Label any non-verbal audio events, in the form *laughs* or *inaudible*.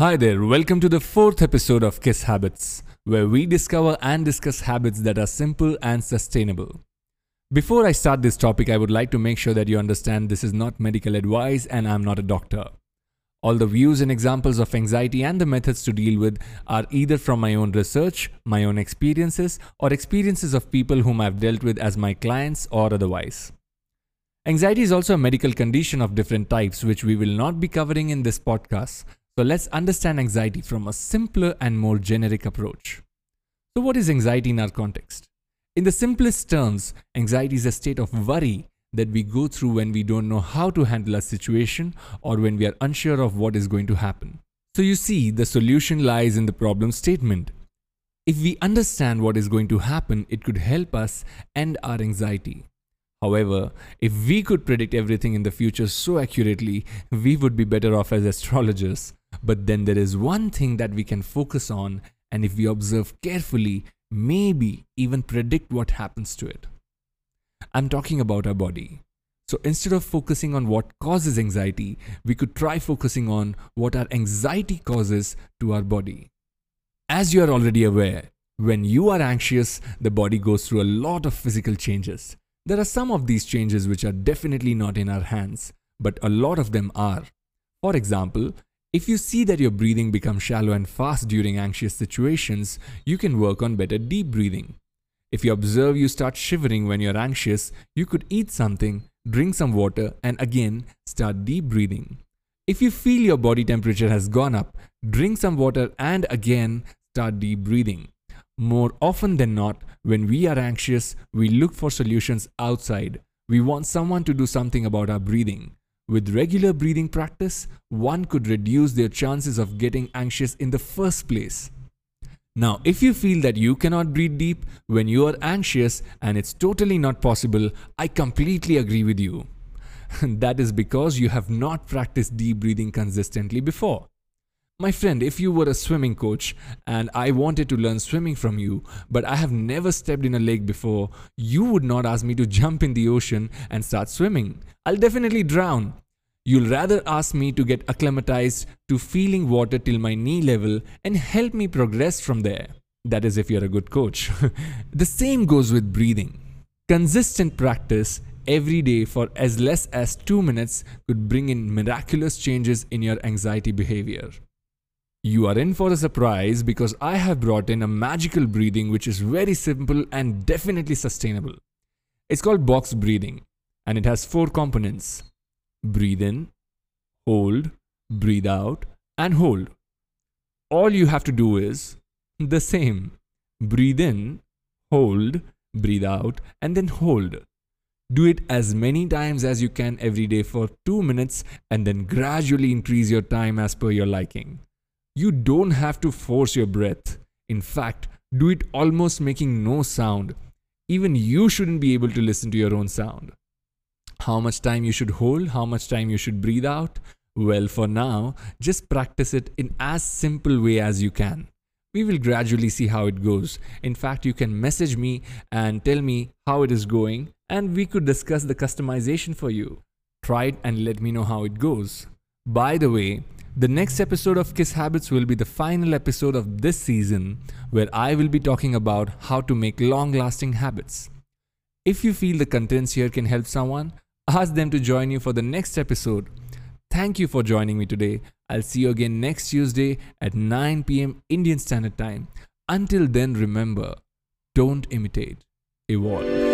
Hi there, welcome to the fourth episode of Kiss Habits, where we discover and discuss habits that are simple and sustainable. Before I start this topic, I would like to make sure that you understand this is not medical advice and I'm not a doctor. All the views and examples of anxiety and the methods to deal with are either from my own research, my own experiences, or experiences of people whom I've dealt with as my clients or otherwise. Anxiety is also a medical condition of different types, which we will not be covering in this podcast. So let's understand anxiety from a simpler and more generic approach. So, what is anxiety in our context? In the simplest terms, anxiety is a state of worry that we go through when we don't know how to handle a situation or when we are unsure of what is going to happen. So, you see, the solution lies in the problem statement. If we understand what is going to happen, it could help us end our anxiety. However, if we could predict everything in the future so accurately, we would be better off as astrologers. But then there is one thing that we can focus on, and if we observe carefully, maybe even predict what happens to it. I'm talking about our body. So instead of focusing on what causes anxiety, we could try focusing on what our anxiety causes to our body. As you are already aware, when you are anxious, the body goes through a lot of physical changes. There are some of these changes which are definitely not in our hands, but a lot of them are. For example, if you see that your breathing becomes shallow and fast during anxious situations, you can work on better deep breathing. If you observe you start shivering when you're anxious, you could eat something, drink some water, and again start deep breathing. If you feel your body temperature has gone up, drink some water and again start deep breathing. More often than not, when we are anxious, we look for solutions outside. We want someone to do something about our breathing. With regular breathing practice, one could reduce their chances of getting anxious in the first place. Now, if you feel that you cannot breathe deep when you are anxious and it's totally not possible, I completely agree with you. *laughs* that is because you have not practiced deep breathing consistently before. My friend, if you were a swimming coach and I wanted to learn swimming from you, but I have never stepped in a lake before, you would not ask me to jump in the ocean and start swimming. I'll definitely drown. You'll rather ask me to get acclimatized to feeling water till my knee level and help me progress from there. That is, if you're a good coach. *laughs* the same goes with breathing. Consistent practice every day for as less as two minutes could bring in miraculous changes in your anxiety behavior. You are in for a surprise because I have brought in a magical breathing which is very simple and definitely sustainable. It's called box breathing and it has four components breathe in, hold, breathe out, and hold. All you have to do is the same breathe in, hold, breathe out, and then hold. Do it as many times as you can every day for two minutes and then gradually increase your time as per your liking. You don't have to force your breath. In fact, do it almost making no sound. Even you shouldn't be able to listen to your own sound. How much time you should hold, how much time you should breathe out? Well, for now, just practice it in as simple way as you can. We will gradually see how it goes. In fact, you can message me and tell me how it is going and we could discuss the customization for you. Try it and let me know how it goes. By the way, the next episode of Kiss Habits will be the final episode of this season where I will be talking about how to make long lasting habits. If you feel the contents here can help someone, ask them to join you for the next episode. Thank you for joining me today. I'll see you again next Tuesday at 9 pm Indian Standard Time. Until then, remember don't imitate, evolve.